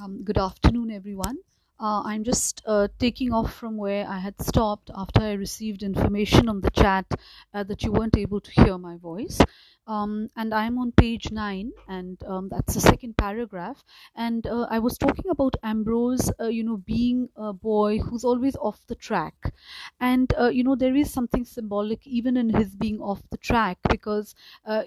Um, good afternoon, everyone. Uh, I'm just uh, taking off from where I had stopped after I received information on the chat uh, that you weren't able to hear my voice. Um, and I'm on page nine, and um, that's the second paragraph. And uh, I was talking about Ambrose, uh, you know, being a boy who's always off the track. And, uh, you know, there is something symbolic even in his being off the track because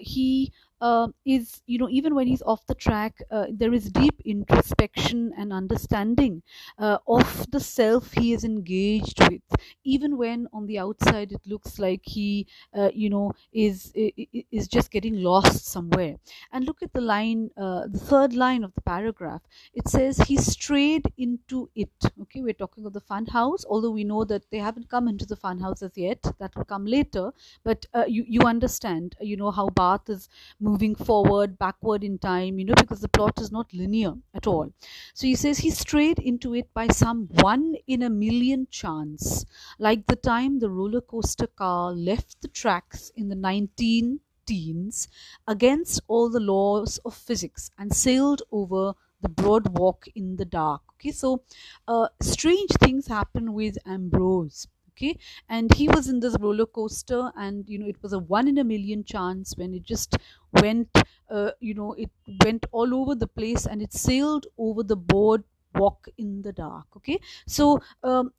he uh, is you know even when he's off the track uh, there is deep introspection and understanding uh, of the self he is engaged with. Even when on the outside it looks like he uh, you know is is just getting lost somewhere. And look at the line uh, the third line of the paragraph. It says he strayed into it. Okay we're talking of the fun house although we know that they haven't come into the fun house as yet. That will come later. But uh, you you understand you know how Barth is moving forward, backward in time, you know, because the plot is not linear at all. So he says he strayed into it by some one in a million chance, like the time the roller coaster car left the tracks in the 19 teens against all the laws of physics and sailed over the broad walk in the dark. Okay, so uh, strange things happen with Ambrose okay? And he was in this roller coaster and you know it was a one in a million chance when it just went uh, you know it went all over the place and it sailed over the board walk in the dark okay? So um,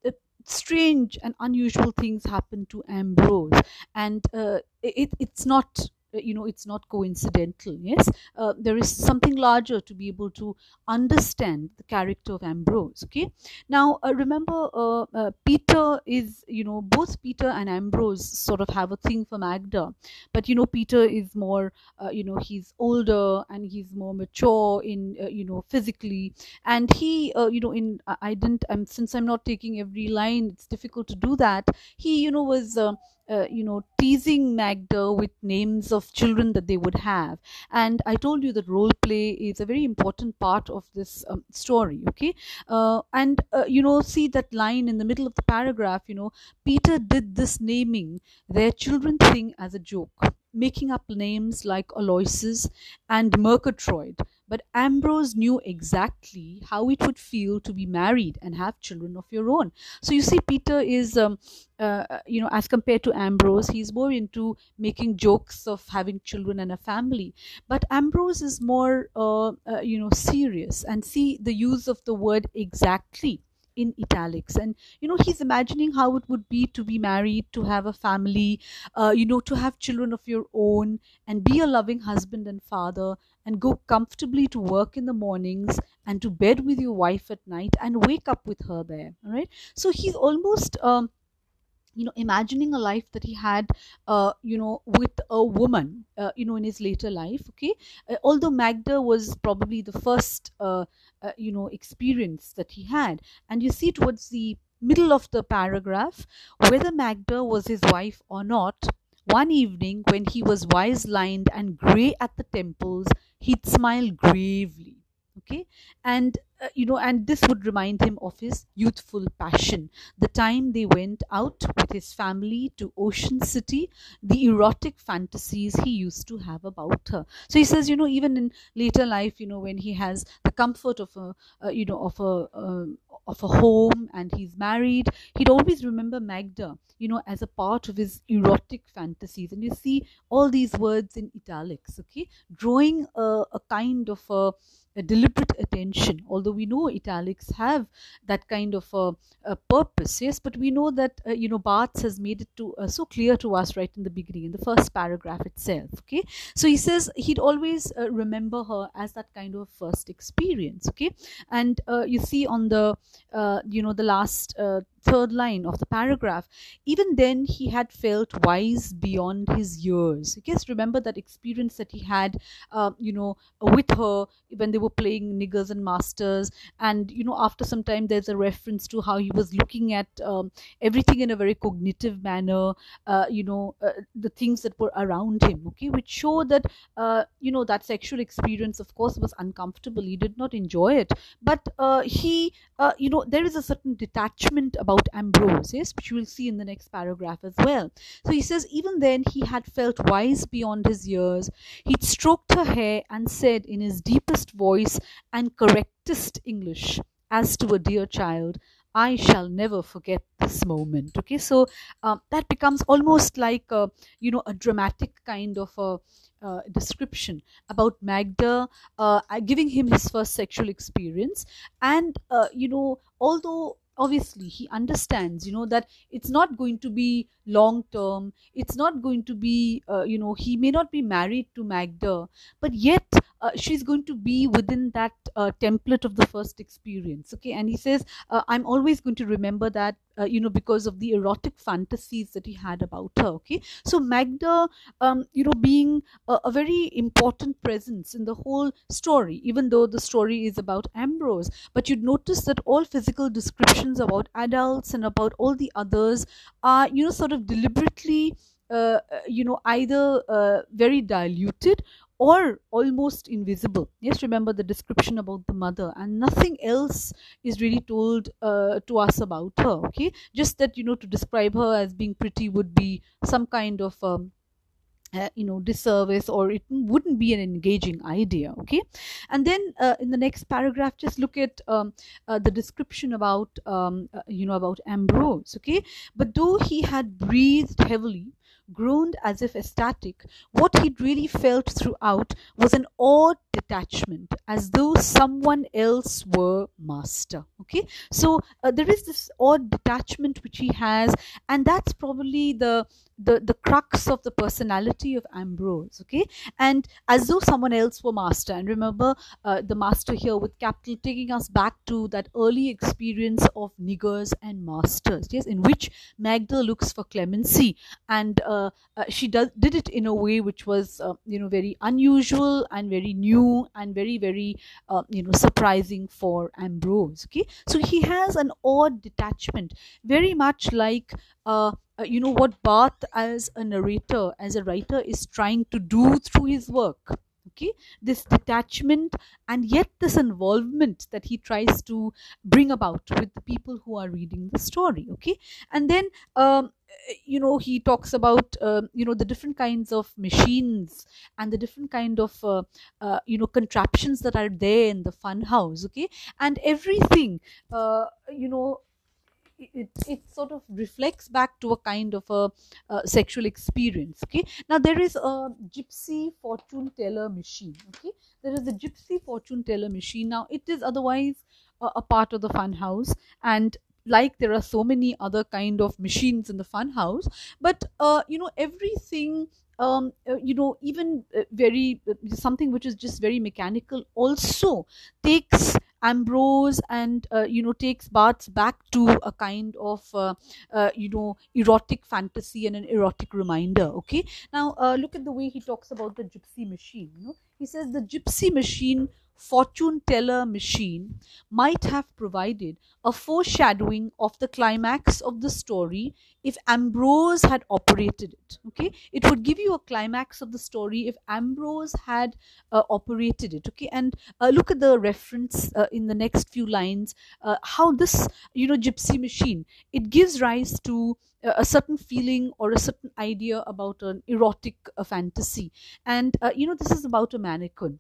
strange and unusual things happen to ambrose. And uh, it, it's not you know it's not coincidental yes? Uh, there is something larger to be able to understand the character of ambrose okay? Now uh, remember uh, uh, peter is you know both peter and ambrose sort of have a thing for magda. But you know peter is more uh, you know he's older and he's more mature in you know physically. And he you know in i didn't um, since i'm not taking every line it's difficult to do that. He you know was uh, you know, teasing Magda with names of children that they would have. And I told you that role play is a very important part of this um, story, okay? Uh, and, uh, you know, see that line in the middle of the paragraph, you know, Peter did this naming their children thing as a joke, making up names like Aloysius and Murgatroyd but Ambrose knew exactly how it would feel to be married and have children of your own. So you see, Peter is, um, uh, you know, as compared to Ambrose, he's more into making jokes of having children and a family. But Ambrose is more, uh, uh, you know, serious. And see the use of the word exactly in italics. And you know he's imagining how it would be to be married to have a family uh, you know to have children of your own and be a loving husband and father and go comfortably to work in the mornings and to bed with your wife at night and wake up with her there all right? So he's almost um, you know imagining a life that he had uh, you know with a woman uh, you know in his later life okay? Uh, although magda was probably the first uh, uh, you know experience that he had. And you see towards the middle of the paragraph whether magda was his wife or not one evening when he was wise lined and grey at the temples he'd smile gravely okay? And uh, you know and this would remind him of his youthful passion. The time they went out with his family to ocean city the erotic fantasies he used to have about her. So he says you know even in later life you know when he has the comfort of a uh, you know of a uh, of a home and he's married he'd always remember magda you know as a part of his erotic fantasies. And you see all these words in italics okay? Drawing a, a kind of a a deliberate attention although we know italics have that kind of a, a purpose yes but we know that uh, you know barth has made it to uh, so clear to us right in the beginning in the first paragraph itself okay? So he says he'd always uh, remember her as that kind of first experience okay? And uh, you see on the uh, you know the last uh, third line of the paragraph even then he had felt wise beyond his years. Just remember that experience that he had you know with her when they were playing niggers and masters and you know after some time there's a reference to how he was looking at um, everything in a very cognitive manner uh, you know uh, the things that were around him okay which show that uh, you know that sexual experience of course was uncomfortable he did not enjoy it but uh, he uh, you know there is a certain detachment about about Ambrose, yes, which you will see in the next paragraph as well. So he says, even then he had felt wise beyond his years. He'd stroked her hair and said in his deepest voice and correctest English, as to a dear child, I shall never forget this moment. Okay, so um, that becomes almost like a, you know a dramatic kind of a uh, description about Magda uh, giving him his first sexual experience, and uh, you know although obviously he understands you know that it's not going to be long term it's not going to be uh, you know he may not be married to magda but yet uh, she's going to be within that uh, template of the first experience okay? And he says uh, i'm always going to remember that uh, you know because of the erotic fantasies that he had about her okay? So magda um, you know being a, a, very important presence in the whole story even though the story is about ambrose but you'd notice that all physical descriptions about adults and about all the others are you know sort of deliberately uh, uh you know either very diluted or almost invisible. Yes, remember the description about the mother, and nothing else is really told uh, to us about her. Okay, just that you know to describe her as being pretty would be some kind of um, uh, you know disservice or it wouldn't be an engaging idea okay and then uh, in the next paragraph just look at um, uh, the description about um, uh, you know about ambrose okay but though he had breathed heavily groaned as if ecstatic, what he'd really felt throughout was an odd detachment, as though someone else were master. Okay, so uh, there is this odd detachment which he has, and that's probably the the the crux of the personality of Ambrose. Okay, and as though someone else were master. And remember, uh, the master here with capital taking us back to that early experience of niggers and masters. Yes, in which Magda looks for clemency, and uh, uh, she does did it in a way which was uh, you know very unusual and very new and very very uh, you know surprising for Ambrose. Okay, so he has an odd detachment, very much like uh, uh, you know what Barth as a narrator, as a writer, is trying to do through his work. Okay, this detachment and yet this involvement that he tries to bring about with the people who are reading the story. Okay, and then um, you know he talks about uh, you know the different kinds of machines and the different kind of uh, uh, you know contraptions that are there in the fun house okay? And everything uh, you know it, it sort of reflects back to a kind of a, sexual experience okay? Now there is a gypsy fortune teller machine okay? There is a gypsy fortune teller machine. Now it is otherwise a, a part of the fun house and like there are so many other kind of machines in the fun house but uh, you know everything um, uh, you know even uh, very uh, something which is just very mechanical also takes Ambrose and uh, you know takes Barth back to a kind of uh, uh, you know erotic fantasy and an erotic reminder. Okay, now look at the way he talks about the gypsy machine. You know, he says the gypsy machine fortune teller machine might have provided a foreshadowing of the climax of the story if Ambrose had operated it. Okay, it would give you a climax of the story if Ambrose had uh, operated it. Okay, and uh, look at the reference uh, in the next few lines. Uh, how this, you know, gypsy machine it gives rise to a certain feeling or a certain idea about an erotic uh, fantasy, and uh, you know, this is about a mannequin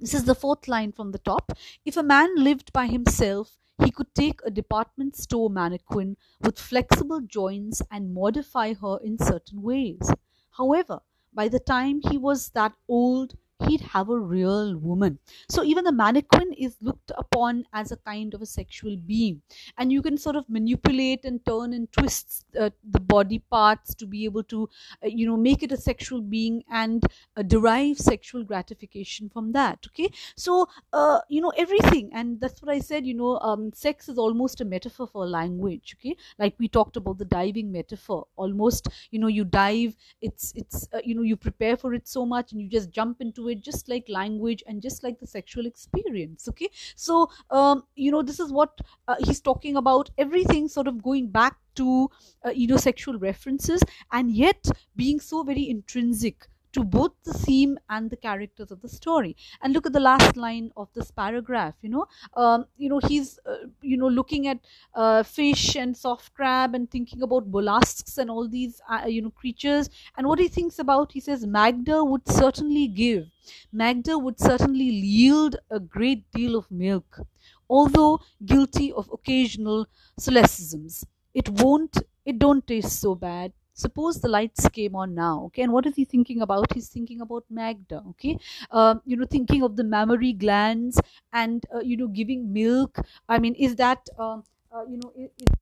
this is the fourth line from the top. If a man lived by himself, he could take a department store mannequin with flexible joints and modify her in certain ways. However, by the time he was that old, he'd have a real woman. So even the mannequin is looked upon as a kind of a sexual being, and you can sort of manipulate and turn and twist uh, the body parts to be able to, uh, you know, make it a sexual being and uh, derive sexual gratification from that. Okay, so uh, you know everything, and that's what I said. You know, um, sex is almost a metaphor for language. Okay, like we talked about the diving metaphor. Almost, you know, you dive. It's it's uh, you know you prepare for it so much, and you just jump into it just like language and just like the sexual experience okay? So um, you know this is what uh, he's talking about everything sort of going back to uh, you know sexual references and yet being so very intrinsic to both the theme and the characters of the story. And look at the last line of this paragraph you know um, you know he's uh, you know looking at uh, fish and soft crab and thinking about mollusks and all these uh, you know creatures. And what he thinks about he says magda would certainly give magda would certainly yield a great deal of milk although guilty of occasional solecisms. It won't it don't taste so bad suppose the lights came on now okay and what is he thinking about? He's thinking about magda okay? Uh, you know thinking of the mammary glands and uh, you know giving milk. I mean is that uh, uh you know is, is,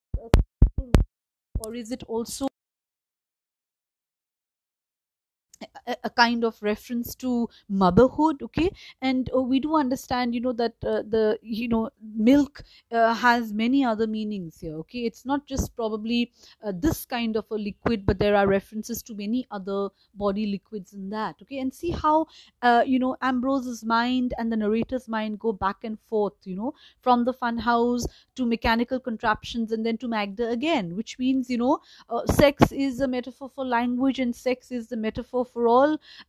or is it also a, kind of reference to motherhood okay? And uh, we do understand you know that uh, the you know milk uh, has many other meanings here okay? It's not just probably uh, this kind of a liquid but there are references to many other body liquids in that okay? And see how uh, you know ambrose's mind and the narrator's mind go back and forth you know? From the funhouse to mechanical contraptions and then to magda again which means you know sex is a metaphor for language and sex is the metaphor for all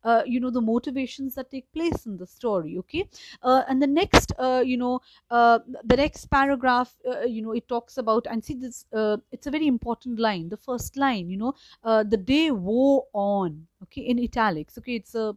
uh, you know the motivations that take place in the story okay? Uh, and the next uh, you know uh, the next paragraph uh, you know it talks about and see this uh, it's a very important line the first line you know the day wore on okay in italics okay? It's a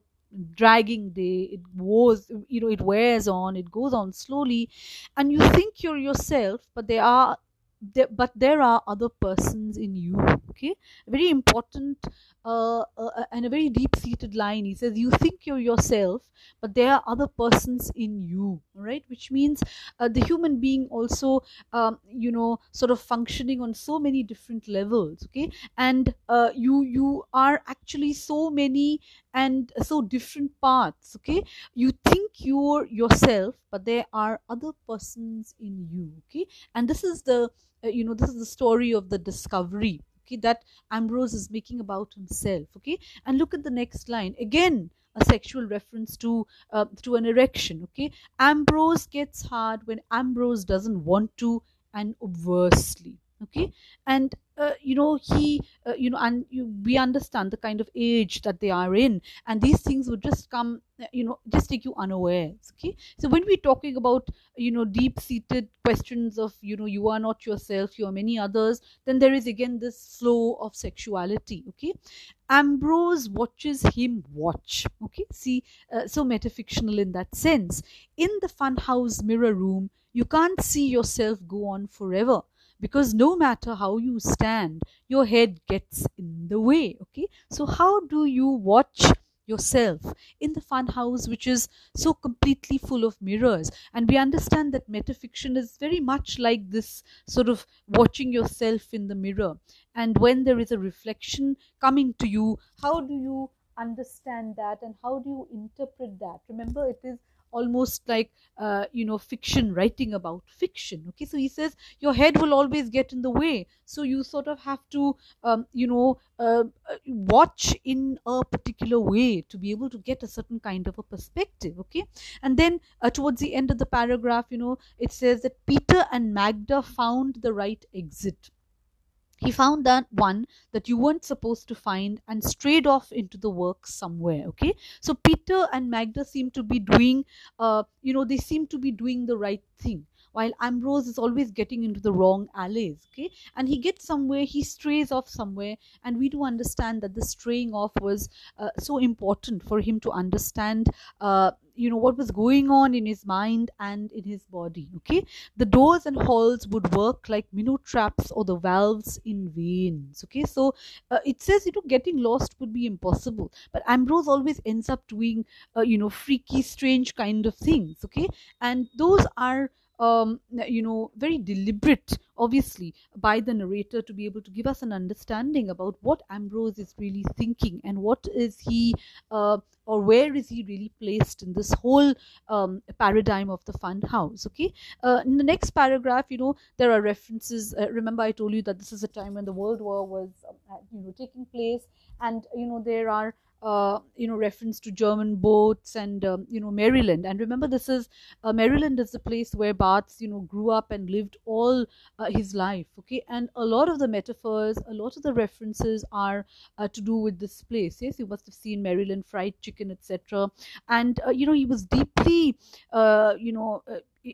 dragging day it was you know it wears on it goes on slowly and you think you're yourself but there are there, but there are other persons in you okay very important uh, uh, and a very deep seated line. He says, You think you're yourself, but there are other persons in you, right? Which means uh, the human being also, um, you know, sort of functioning on so many different levels, okay? And uh, you, you are actually so many and so different parts, okay? You think you're yourself, but there are other persons in you, okay? And this is the, uh, you know, this is the story of the discovery okay that ambrose is making about himself okay? And look at the next line. Again a sexual reference to uh, to an erection okay? Ambrose gets hard when ambrose doesn't want to and obversely okay? And uh, you know he uh, you know and you, we understand the kind of age that they are in. And these things would just come uh, you know just take you unawares. Okay? So when we're talking about you know deep seated questions of you know you are not yourself you are many others then there is again this flow of sexuality. Okay? Ambrose watches him watch. Okay? See uh, so metafictional in that sense. In the funhouse mirror room you can't see yourself go on forever because no matter how you stand your head gets in the way okay? So how do you watch yourself in the fun house which is so completely full of mirrors? And we understand that metafiction is very much like this sort of watching yourself in the mirror. And when there is a reflection coming to you how do you understand that and how do you interpret that? Remember it is almost like uh, you know fiction writing about fiction okay? So he says your head will always get in the way. So you sort of have to um, you know uh, watch in a particular way to be able to get a certain kind of a perspective okay? And then uh, towards the end of the paragraph you know it says that peter and magda found the right exit he found that one that you weren't supposed to find and strayed off into the work somewhere okay? So peter and magda seem to be doing uh, you know they seem to be doing the right thing while ambrose is always getting into the wrong alleys okay? And he gets somewhere he strays off somewhere and we do understand that the straying off was uh, so important for him to understand uh, you know what was going on in his mind and in his body okay? The doors and halls would work like minnow traps or the valves in veins okay? So uh, it says you know getting lost would be impossible but ambrose always ends up doing uh, you know freaky strange kind of things okay? And those are um, you know, very deliberate, obviously, by the narrator to be able to give us an understanding about what Ambrose is really thinking and what is he, uh, or where is he really placed in this whole um, paradigm of the fun house. Okay, uh, in the next paragraph, you know, there are references. Uh, remember, I told you that this is a time when the World War was, uh, you know, taking place, and you know, there are uh, you know reference to German boats and um, you know Maryland. And remember, this is uh, Maryland is the place where Barth you know grew up and lived all uh, his life. Okay, and a lot of the metaphors, a lot of the references are uh, to do with this place. Yes, you must have seen Maryland fried chicken, etc. And uh, you know he was deeply you know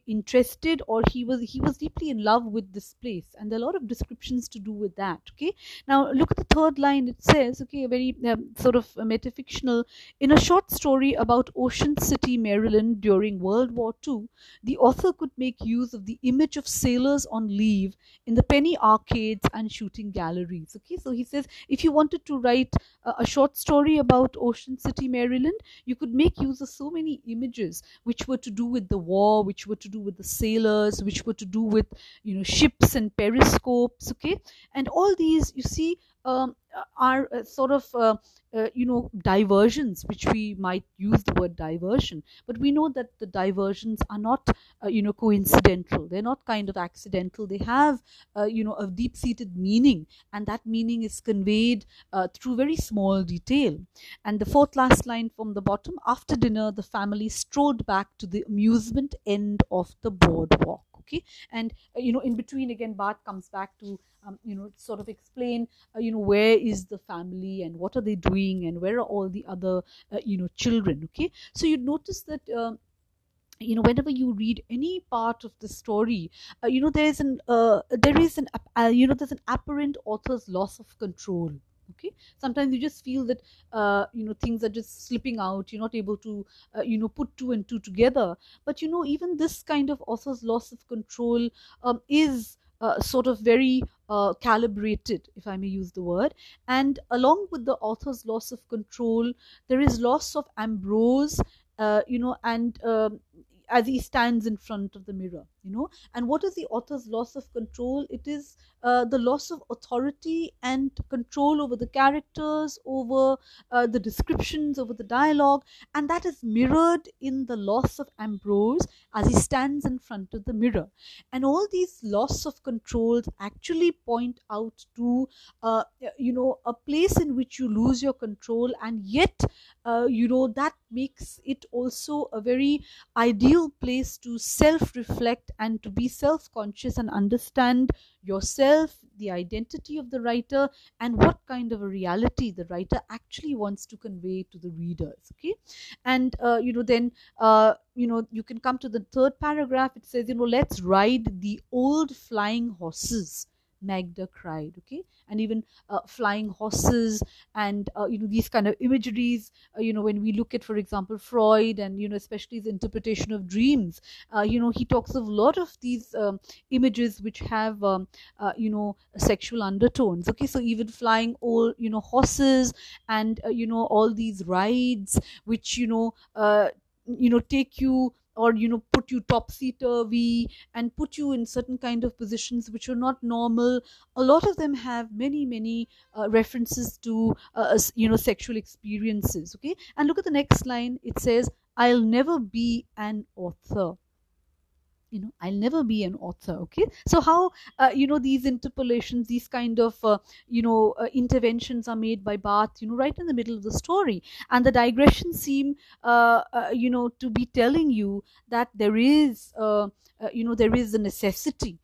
interested or he was he was deeply in love with this place. And there are a lot of descriptions to do with that okay? Now look at the third line. It says okay a very um, sort of metafictional in a short story about ocean city maryland during world war ii the author could make use of the image of sailors on leave in the penny arcades and shooting galleries okay? So he says if you wanted to write a, a short story about ocean city maryland you could make use of so many images which were to do with the war which were were to do with the sailors, which were to do with you know ships and periscopes. Okay, and all these you see um, are uh, sort of uh, uh, you know diversions which we might use the word diversion. But we know that the diversions are not you know coincidental. They're not kind of accidental. They have you know a deep seated meaning and that meaning is conveyed through very small detail. And the fourth last line from the bottom after dinner the family strolled back to the amusement end of the boardwalk okay? And uh, you know in between again Barth comes back to um, you know sort of explain uh, you know where is the family and what are they doing and where are all the other uh, you know children okay? So you notice that um, you know whenever you read any part of the story uh, you know there's an uh, there is an uh, you know there's an apparent author's loss of control okay? Sometimes you just feel that uh, you know things are just slipping out. You're not able to uh, you know put two and two together. But you know even this kind of author's loss of control um, is uh, sort of very uh, calibrated, if I may use the word. And along with the author's loss of control, there is loss of Ambrose, uh, you know, and um, as he stands in front of the mirror you know? And what is the author's loss of control? It is uh, the loss of authority and control over the characters over uh, the descriptions over the dialogue and that is mirrored in the loss of ambrose as he stands in front of the mirror. And all these loss of controls actually point out to uh, you know a place in which you lose your control and yet uh, you know that makes it also a very ideal place to self reflect and to be self conscious and understand yourself, the identity of the writer, and what kind of a reality the writer actually wants to convey to the readers. Okay, and uh, you know, then uh, you know, you can come to the third paragraph. It says, you know, let's ride the old flying horses Magda cried. Okay, and even uh, flying horses and uh, you know these kind of imageries. Uh, you know when we look at, for example, Freud and you know especially his interpretation of dreams. Uh, you know he talks of a lot of these um, images which have um, uh, you know sexual undertones. Okay, so even flying all you know horses and uh, you know all these rides which you know you know take you or you know put you topsy turvy and put you in certain kind of positions which are not normal. A lot of them have many many uh, references to uh, you know sexual experiences okay? And look at the next line. It says i'll never be an author you know i'll never be an author okay? So how uh, you know these interpolations these kind of uh, you know uh, interventions are made by Barth you know right in the middle of the story. And the digressions seem uh, uh, you know to be telling you that there is uh, you know there is a necessity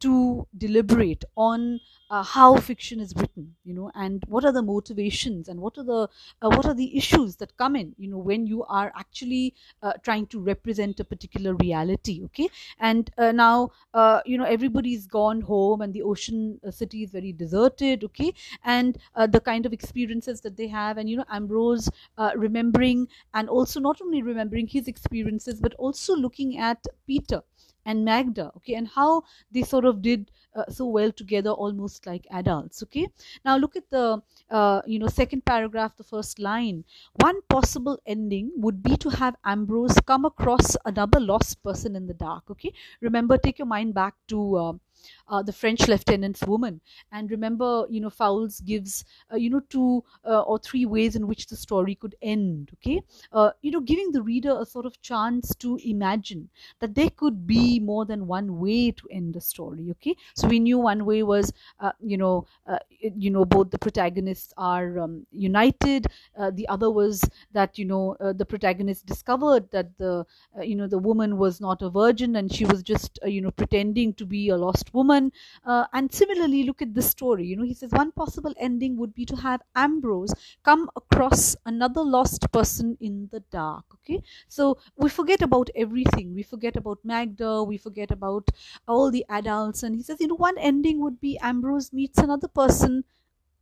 to deliberate on uh, how fiction is written you know and what are the motivations and what are the uh, what are the issues that come in you know when you are actually uh, trying to represent a particular reality okay? And uh, now uh, you know everybody's gone home and the ocean uh, city is very deserted okay? And the kind of experiences that they have and you know ambrose remembering and also not only remembering his experiences but also looking at peter and Magda, okay, and how they sort of did uh, so well together, almost like adults, okay. Now look at the, uh, you know, second paragraph, the first line. One possible ending would be to have Ambrose come across another lost person in the dark, okay. Remember, take your mind back to. Uh, the French lieutenant's woman. And remember, you know, Fowles gives, uh, you know, two uh, or three ways in which the story could end. Okay, uh, you know, giving the reader a sort of chance to imagine that there could be more than one way to end the story. Okay, so we knew one way was, uh, you know, uh, you know, both the protagonists are um, united. the other was that you know the protagonist discovered that the you know the woman was not a virgin and she was just you know pretending to be a lost woman. Uh, and similarly, look at this story. You know, he says one possible ending would be to have Ambrose come across another lost person in the dark. Okay, so we forget about everything. We forget about Magda. We forget about all the adults. And he says, you know, one ending would be Ambrose meets another person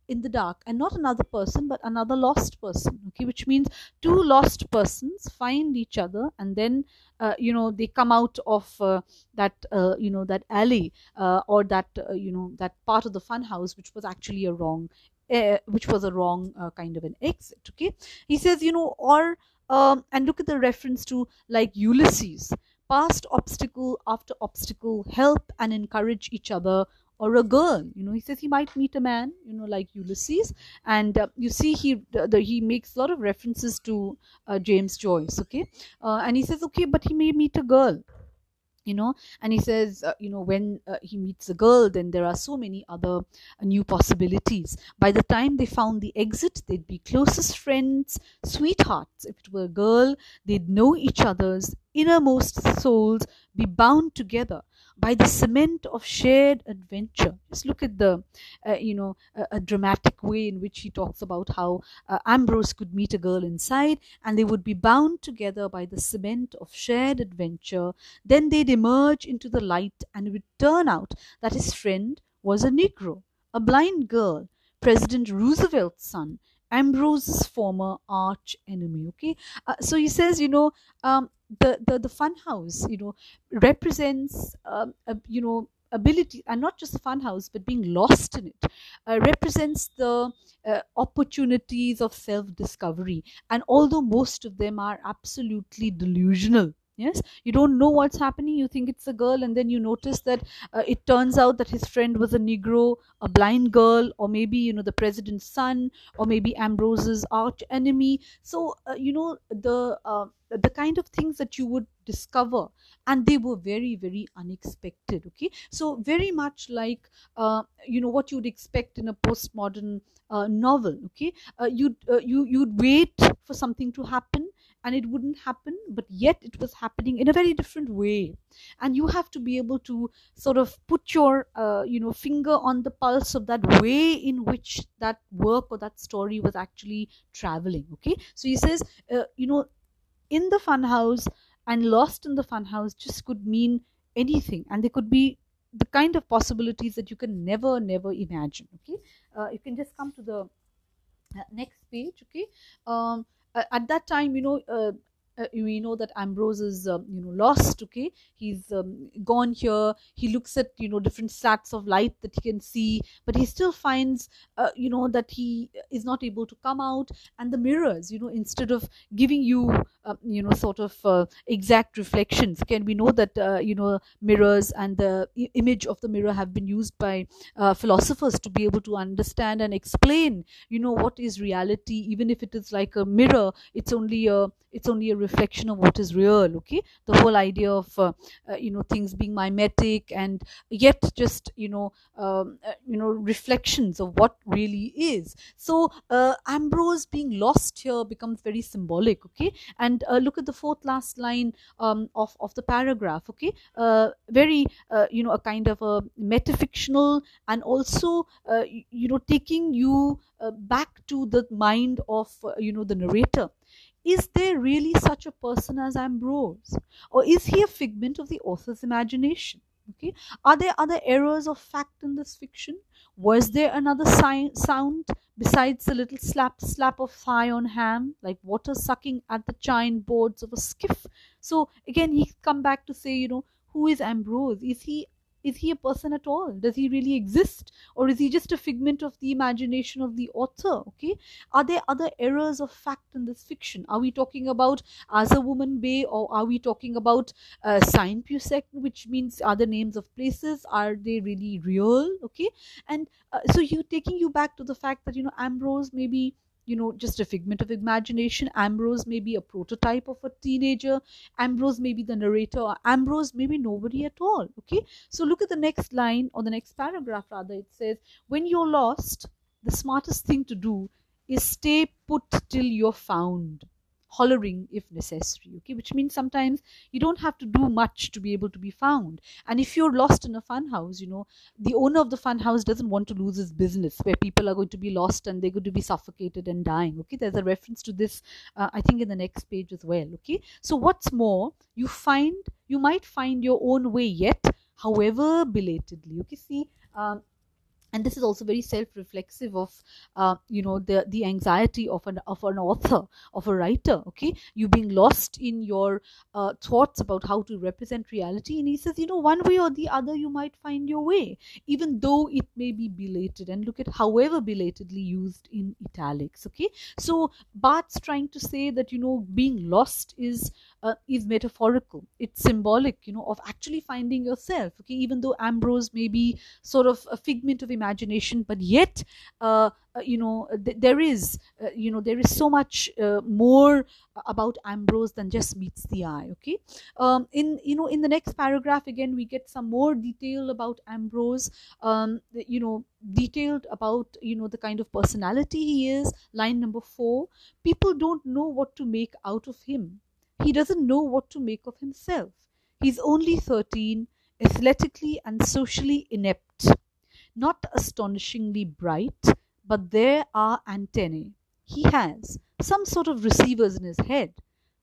in the dark and not another person but another lost person okay which means two lost persons find each other and then you know they come out of uh, that uh, you know that alley uh, or that uh, you know that part of the fun house which was actually a wrong uh, which was a wrong kind of an exit okay? He says you know or um, and look at the reference to like ulysses. Past obstacle after obstacle help and encourage each other or a girl you know he says he might meet a man you know like ulysses and uh, you see he the, the, he makes a lot of references to uh, james joyce okay? Uh, and he says okay but he may meet a girl you know? And he says uh, you know when uh, he meets a girl then there are so many other uh, new possibilities. By the time they found the exit they'd be closest friends sweethearts. If it were a girl they'd know each other's innermost souls be bound together by the cement of shared adventure. Just look at the, uh, you know, a, dramatic way in which he talks about how uh, Ambrose could meet a girl inside and they would be bound together by the cement of shared adventure. Then they'd emerge into the light and it would turn out that his friend was a Negro, a blind girl, President Roosevelt's son, Ambrose's former arch enemy. Okay, uh, so he says, you know, um, the the the fun house, you know, represents, um, a, you know, ability and not just fun house but being lost in it uh, represents the uh, opportunities of self discovery and although most of them are absolutely delusional yes? You don't know what's happening. You think it's a girl and then you notice that uh, it turns out that his friend was a negro a blind girl or maybe you know the president's son or maybe ambrose's arch enemy so uh, you know the uh, the kind of things that you would discover and they were very very unexpected okay? So very much like uh, you know what you'd expect in a postmodern uh, novel okay? Uh, you'd uh, you you'd wait for something to happen and it wouldn't happen but yet it was happening in a very different way. And you have to be able to sort of put your uh, you know finger on the pulse of that way in which that work or that story was actually traveling okay? So he says uh, you know in the funhouse and lost in the funhouse just could mean anything and they could be the kind of possibilities that you can never never imagine okay? Uh, you can just come to the uh, next page okay? Um, at that time you know uh, uh, we know that Ambrose is um, you know lost okay? He's um, gone here. He looks at you know different slats of light that he can see but he still finds uh, you know that he is not able to come out. And the mirrors you know instead of giving you uh, you know sort of uh, exact reflections can we know that uh, you know mirrors and the image of the mirror have been used by uh, philosophers to be able to understand and explain you know what is reality. Even if it is like a mirror it's only a it's only a reflection of what is real okay? The whole idea of uh, uh, you know things being mimetic and yet just you know um, uh, you know reflections of what really is. So uh, ambrose being lost here becomes very symbolic okay? And uh, look at the fourth last line um, of of the paragraph okay? Uh, very you know a kind of a metafictional and also you know taking you back to the mind of you know the narrator is there really such a person as Ambrose? Or is he a figment of the author's imagination? Okay. Are there other errors of fact in this fiction? Was there another si- sound besides the little slap slap of thigh on ham, like water sucking at the chine boards of a skiff? So again, he come back to say, you know, who is Ambrose? Is he is he a person at all? Does he really exist? Or is he just a figment of the imagination of the author? Okay? Are there other errors of fact in this fiction? Are we talking about Assawoman Bay or are we talking about uh, Sain which means other names of places? Are they really real? Okay? And uh, so you taking you back to the fact that you know Ambrose maybe you know just a figment of imagination. Ambrose may be a prototype of a teenager. Ambrose may be the narrator. Or ambrose may be nobody at all okay? So look at the next line or the next paragraph rather. It says when you're lost the smartest thing to do is stay put till you're found hollering if necessary okay? Which means sometimes you don't have to do much to be able to be found. And if you're lost in a fun house you know the owner of the fun house doesn't want to lose his business where people are going to be lost and they're going to be suffocated and dying okay? There's a reference to this uh, i think in the next page as well okay? So what's more you find you might find your own way yet however belatedly okay? See um, and this is also very self-reflexive of uh, you know the the anxiety of an of an author of a writer okay? You being lost in your uh, thoughts about how to represent reality. And he says you know one way or the other you might find your way even though it may be belated. And look at however belatedly used in italics okay? So barth trying to say that you know being lost is uh, is metaphorical. It's symbolic you know of actually finding yourself okay? Even though ambrose may be sort of a figment of imagination but yet uh, uh, you know th- there is uh, you know there is so much uh, more about ambrose than just meets the eye okay? Um, in you know in the next paragraph again we get some more detail about ambrose um, you know detailed about you know the kind of personality he is line number 4 people don't know what to make out of him. He doesn't know what to make of himself. He's only 13, athletically and socially inept, not astonishingly bright, but there are antennae. He has some sort of receivers in his head.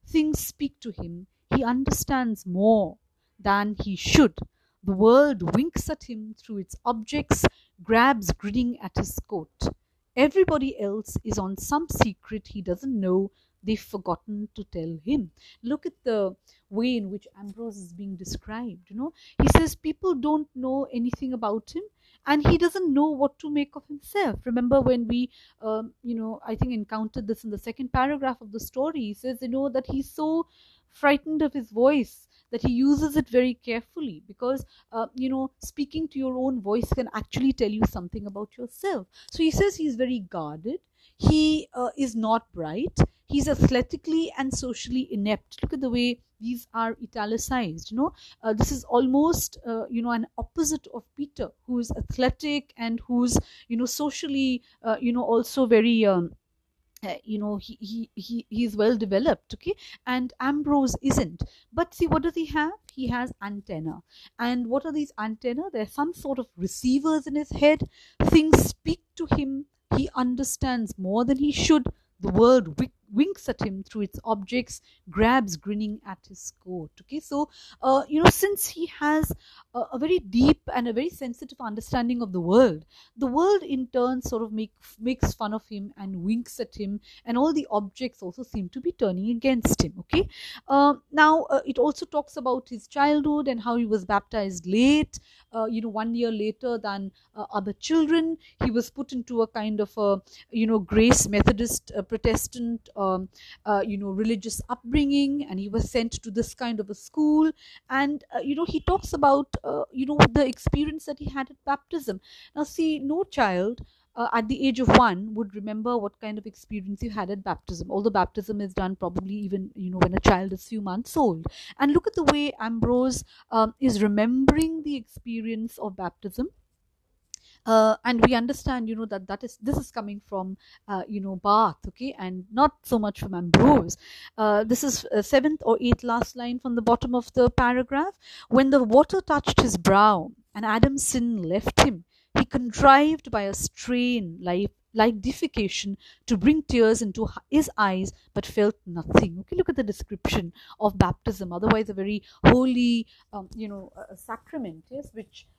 Things speak to him. He understands more than he should. The world winks at him through its objects, grabs grinning at his coat. Everybody else is on some secret he doesn't know they've forgotten to tell him. Look at the way in which Ambrose is being described. You know, he says people don't know anything about him and he doesn't know what to make of himself. Remember when we, um, you know, I think encountered this in the second paragraph of the story. He says, you know, that he's so frightened of his voice that he uses it very carefully because uh, you know speaking to your own voice can actually tell you something about yourself so he says he's very guarded he uh, is not bright. He's athletically and socially inept. Look at the way these are italicized you know? Uh, this is almost uh, you know an opposite of peter who's athletic and who's you know socially uh, you know also very um, uh, you know he, he he he's well developed okay? And ambrose isn't. But see what does he have? He has antenna. And what are these antenna? There's some sort of receivers in his head. Things speak to him he understands more than he should the world winks at him through its objects, grabs grinning at his coat. Okay, so uh, you know, since he has a, a, very deep and a very sensitive understanding of the world, the world in turn sort of make, makes fun of him and winks at him, and all the objects also seem to be turning against him. Okay, uh, now uh, it also talks about his childhood and how he was baptized late, uh, you know, one year later than uh, other children. He was put into a kind of a you know Grace Methodist uh, Protestant um, uh, you know religious upbringing and he was sent to this kind of a school and uh, you know he talks about you know the experience that he had at baptism now see no child uh, at the age of one would remember what kind of experience you had at baptism. Although baptism is done probably even you know when a child is few months old. And look at the way ambrose um, is remembering the experience of baptism. Uh, and we understand you know that that is this is coming from uh, you know Barth okay? And not so much from Ambrose. Uh, this is uh, seventh or eighth last line from the bottom of the paragraph. When the water touched his brow and Adam's sin left him he contrived by a strain like like defecation to bring tears into his eyes but felt nothing. Okay look at the description of baptism. Otherwise a very holy um, you know sacrament yes which uh,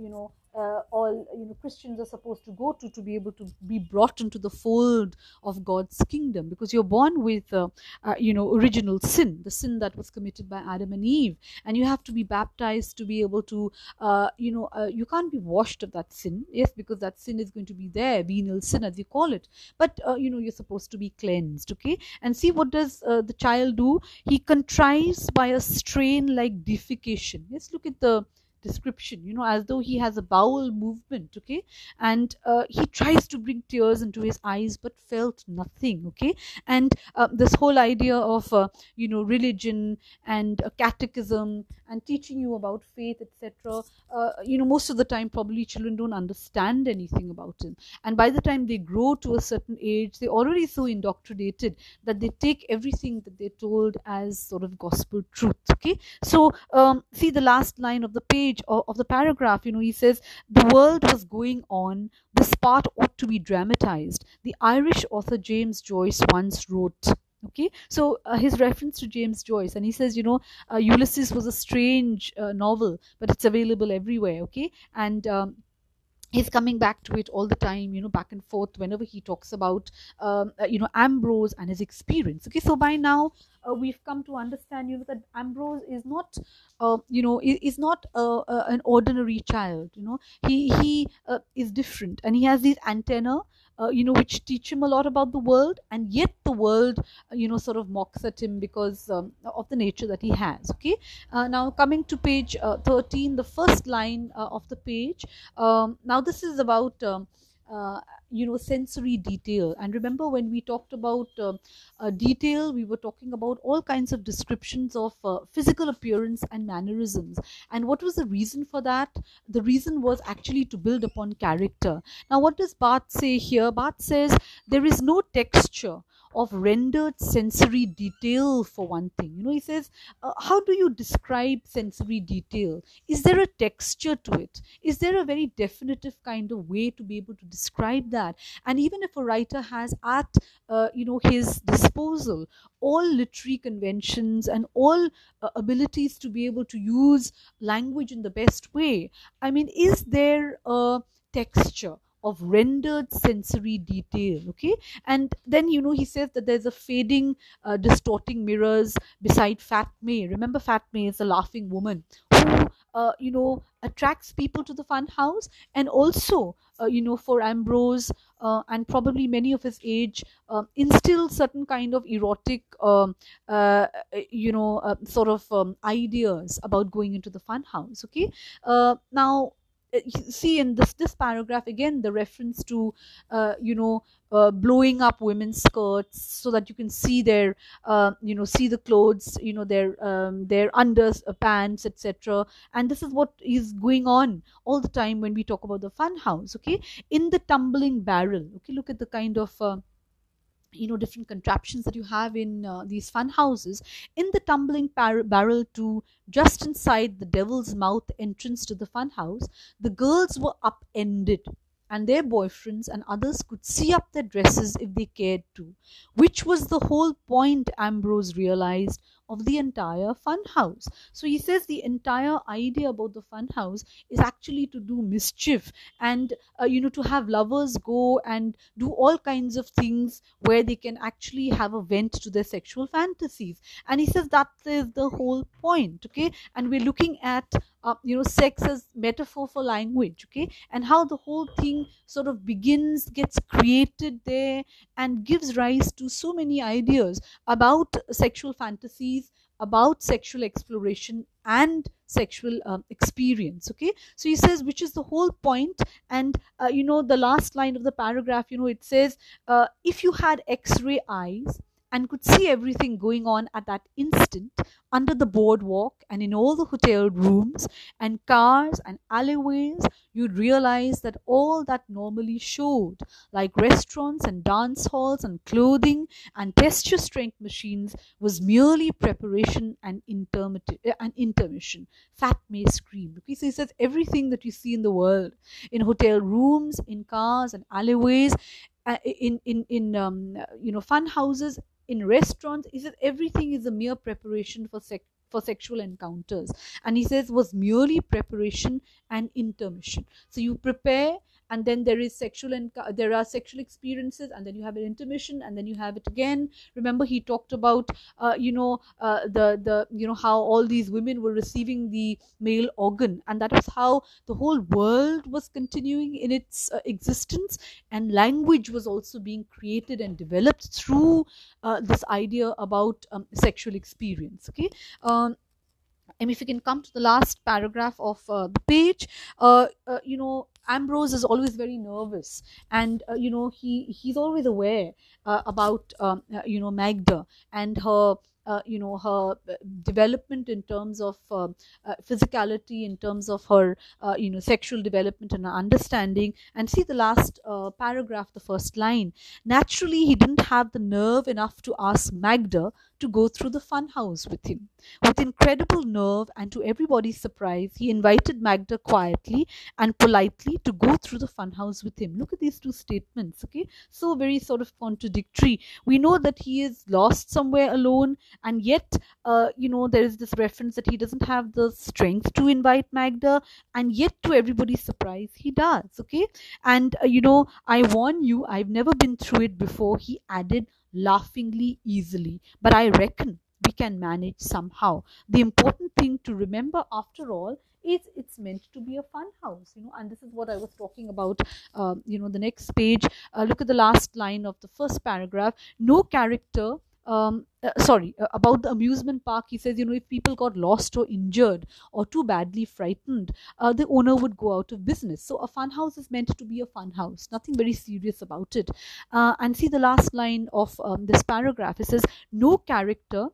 you know uh, all you know Christians are supposed to go to to be able to be brought into the fold of God's kingdom because you're born with uh, uh, you know original sin the sin that was committed by Adam and Eve. And you have to be baptized to be able to uh, you know uh, you can't be washed of that sin. Yes because that sin is going to be there venial sin as you call it. But uh, you know you're supposed to be cleansed okay? And see what does the child do? He contrives by a strain like defecation. Yes look at the description you know as though he has a bowel movement okay? And uh, he tries to bring tears into his eyes but felt nothing okay? And uh, this whole idea of uh, you know religion and catechism and teaching you about faith etc uh, you know most of the time probably children don't understand anything about it and by the time they grow to a certain age they're already so indoctrinated that they take everything that they're told as sort of gospel truth okay? So um, see the last line of the page page of, of the paragraph, you know, he says, the world was going on. This part ought to be dramatized. The Irish author James Joyce once wrote, okay so uh, his reference to james joyce and he says you know uh, ulysses was a strange uh, novel but it's available everywhere okay and um, he's coming back to it all the time you know back and forth whenever he talks about um, uh, you know ambrose and his experience. Okay so by now uh, we've come to understand you know that ambrose is not uh, you know is, is not uh, uh, an ordinary child you know. He he is different and he has these antenna uh, you know, which teach him a lot about the world, and yet the world, uh, you know, sort of mocks at him because um, of the nature that he has. Okay. Uh, now coming to page uh, 13, the first line uh, of the page. Um, now this is about. Um, you know sensory detail. And remember when we talked about uh, uh, detail we were talking about all kinds of descriptions of uh, physical appearance and mannerisms. And what was the reason for that? The reason was actually to build upon character. Now what does barth say here? Barth says there is no texture of rendered sensory detail for one thing. You know he says uh, how do you describe sensory detail? Is there a texture to it? Is there a very definitive kind of way to be able to describe that? And even if a writer has at uh, you know his disposal all literary conventions and all uh, abilities to be able to use language in the best way i mean is there a texture of rendered sensory detail okay? And then you know he says that there's a fading uh, distorting mirrors beside fat may remember fat may is a laughing woman who uh, you know attracts people to the fun house and also uh, you know for ambrose uh, and probably many of his age uh, instill certain kind of erotic um, uh, you know uh, sort of um, ideas about going into the fun house okay? Uh, now see in this this paragraph again the reference to uh, you know uh, blowing up women's skirts so that you can see their uh, you know see the clothes you know their um, their underpants etc and this is what is going on all the time when we talk about the fun house okay? In the tumbling barrel okay look at the kind of uh, you know different contraptions that you have in uh, these fun houses in the tumbling par- barrel to just inside the devil's mouth entrance to the fun house the girls were upended and their boyfriends and others could see up their dresses if they cared to which was the whole point ambrose realized of the entire fun house. So he says the entire idea about the fun house is actually to do mischief and uh, you know to have lovers go and do all kinds of things where they can actually have a vent to their sexual fantasies. And he says that is the whole point. Okay, and we're looking at uh, you know sex as metaphor for language okay? And how the whole thing sort of begins gets created there and gives rise to so many ideas about sexual fantasies about sexual exploration and sexual um, experience okay? So he says which is the whole point and uh, you know the last line of the paragraph you know it says uh, if you had x-ray eyes and could see everything going on at that instant under the boardwalk and in all the hotel rooms and cars and alleyways, you'd realize that all that normally showed, like restaurants and dance halls and clothing and test your strength machines, was merely preparation and, intermit- and intermission. Fat May so he says everything that you see in the world, in hotel rooms, in cars and alleyways, uh, in in in um, you know fun houses in restaurants he says everything is a mere preparation for sex for sexual encounters. And he says was merely preparation and intermission. So you prepare and then there is sexual and there are sexual experiences and then you have an intermission and then you have it again. Remember he talked about uh, you know uh, the the you know how all these women were receiving the male organ. And that was how the whole world was continuing in its uh, existence. And language was also being created and developed through uh, this idea about um, sexual experience. Okay? Um, and if you can come to the last paragraph of uh, the page uh, uh, you know ambrose is always very nervous. And uh, you know he he's always aware uh, about um, uh, you know magda and her uh, you know her development in terms of uh, uh, physicality in terms of her you know sexual development and understanding. And see the last paragraph the first line. Naturally he didn't have the nerve enough to ask magda to go through the funhouse with him. With incredible nerve and to everybody's surprise, he invited Magda quietly and politely to go through the funhouse with him. Look at these two statements, okay? So very sort of contradictory. We know that he is lost somewhere alone, and yet, uh, you know, there is this reference that he doesn't have the strength to invite Magda, and yet, to everybody's surprise, he does, okay? And, uh, you know, I warn you, I've never been through it before. He added, laughingly easily. But I reckon we can manage somehow. The important thing to remember, after all, is it's meant to be a fun house, you know, and this is what I was talking about. Uh, you know, the next page. Uh, look at the last line of the first paragraph. No character um, uh, sorry, uh, about the amusement park, he says, you know, if people got lost or injured or too badly frightened, uh, the owner would go out of business. So a fun house is meant to be a fun house, nothing very serious about it. Uh, and see the last line of um, this paragraph. It says, no character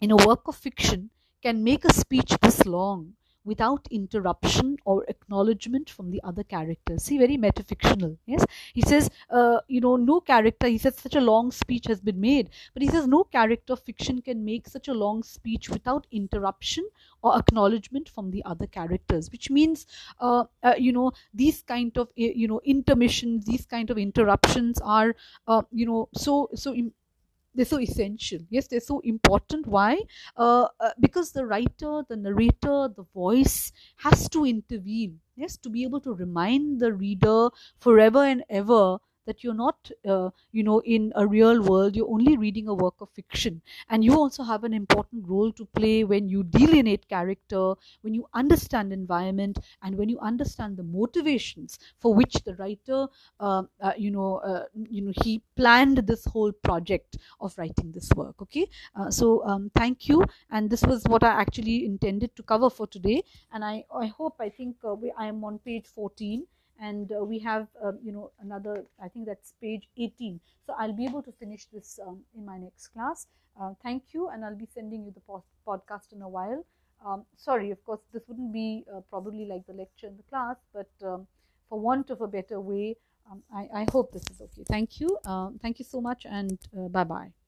in a work of fiction can make a speech this long without interruption or acknowledgement from the other characters. See, very metafictional. Yes, he says, uh, you know, no character. He says such a long speech has been made, but he says no character of fiction can make such a long speech without interruption or acknowledgement from the other characters. Which means, uh, uh, you know, these kind of you know intermissions, these kind of interruptions are, uh, you know, so so. Im- they're so essential. Yes they're so important. Why? Uh, uh, because the writer the narrator the voice has to intervene. Yes to be able to remind the reader forever and ever that you're not uh, you know in a real world you're only reading a work of fiction. And you also have an important role to play when you delineate character when you understand environment and when you understand the motivations for which the writer uh, uh, you know uh, you know he planned this whole project of writing this work okay? Uh, so um, thank you. And this was what i actually intended to cover for today. And i i hope i think uh, we, i am on page 14 and uh, we have uh, you know another i think that's page 18 so i'll be able to finish this um, in my next class. Uh, thank you and i'll be sending you the post- podcast in a while. Um, sorry of course this wouldn't be uh, probably like the lecture in the class but um, for want of a better way um, I, I, hope this is okay. Thank you um, thank you so much and uh, bye bye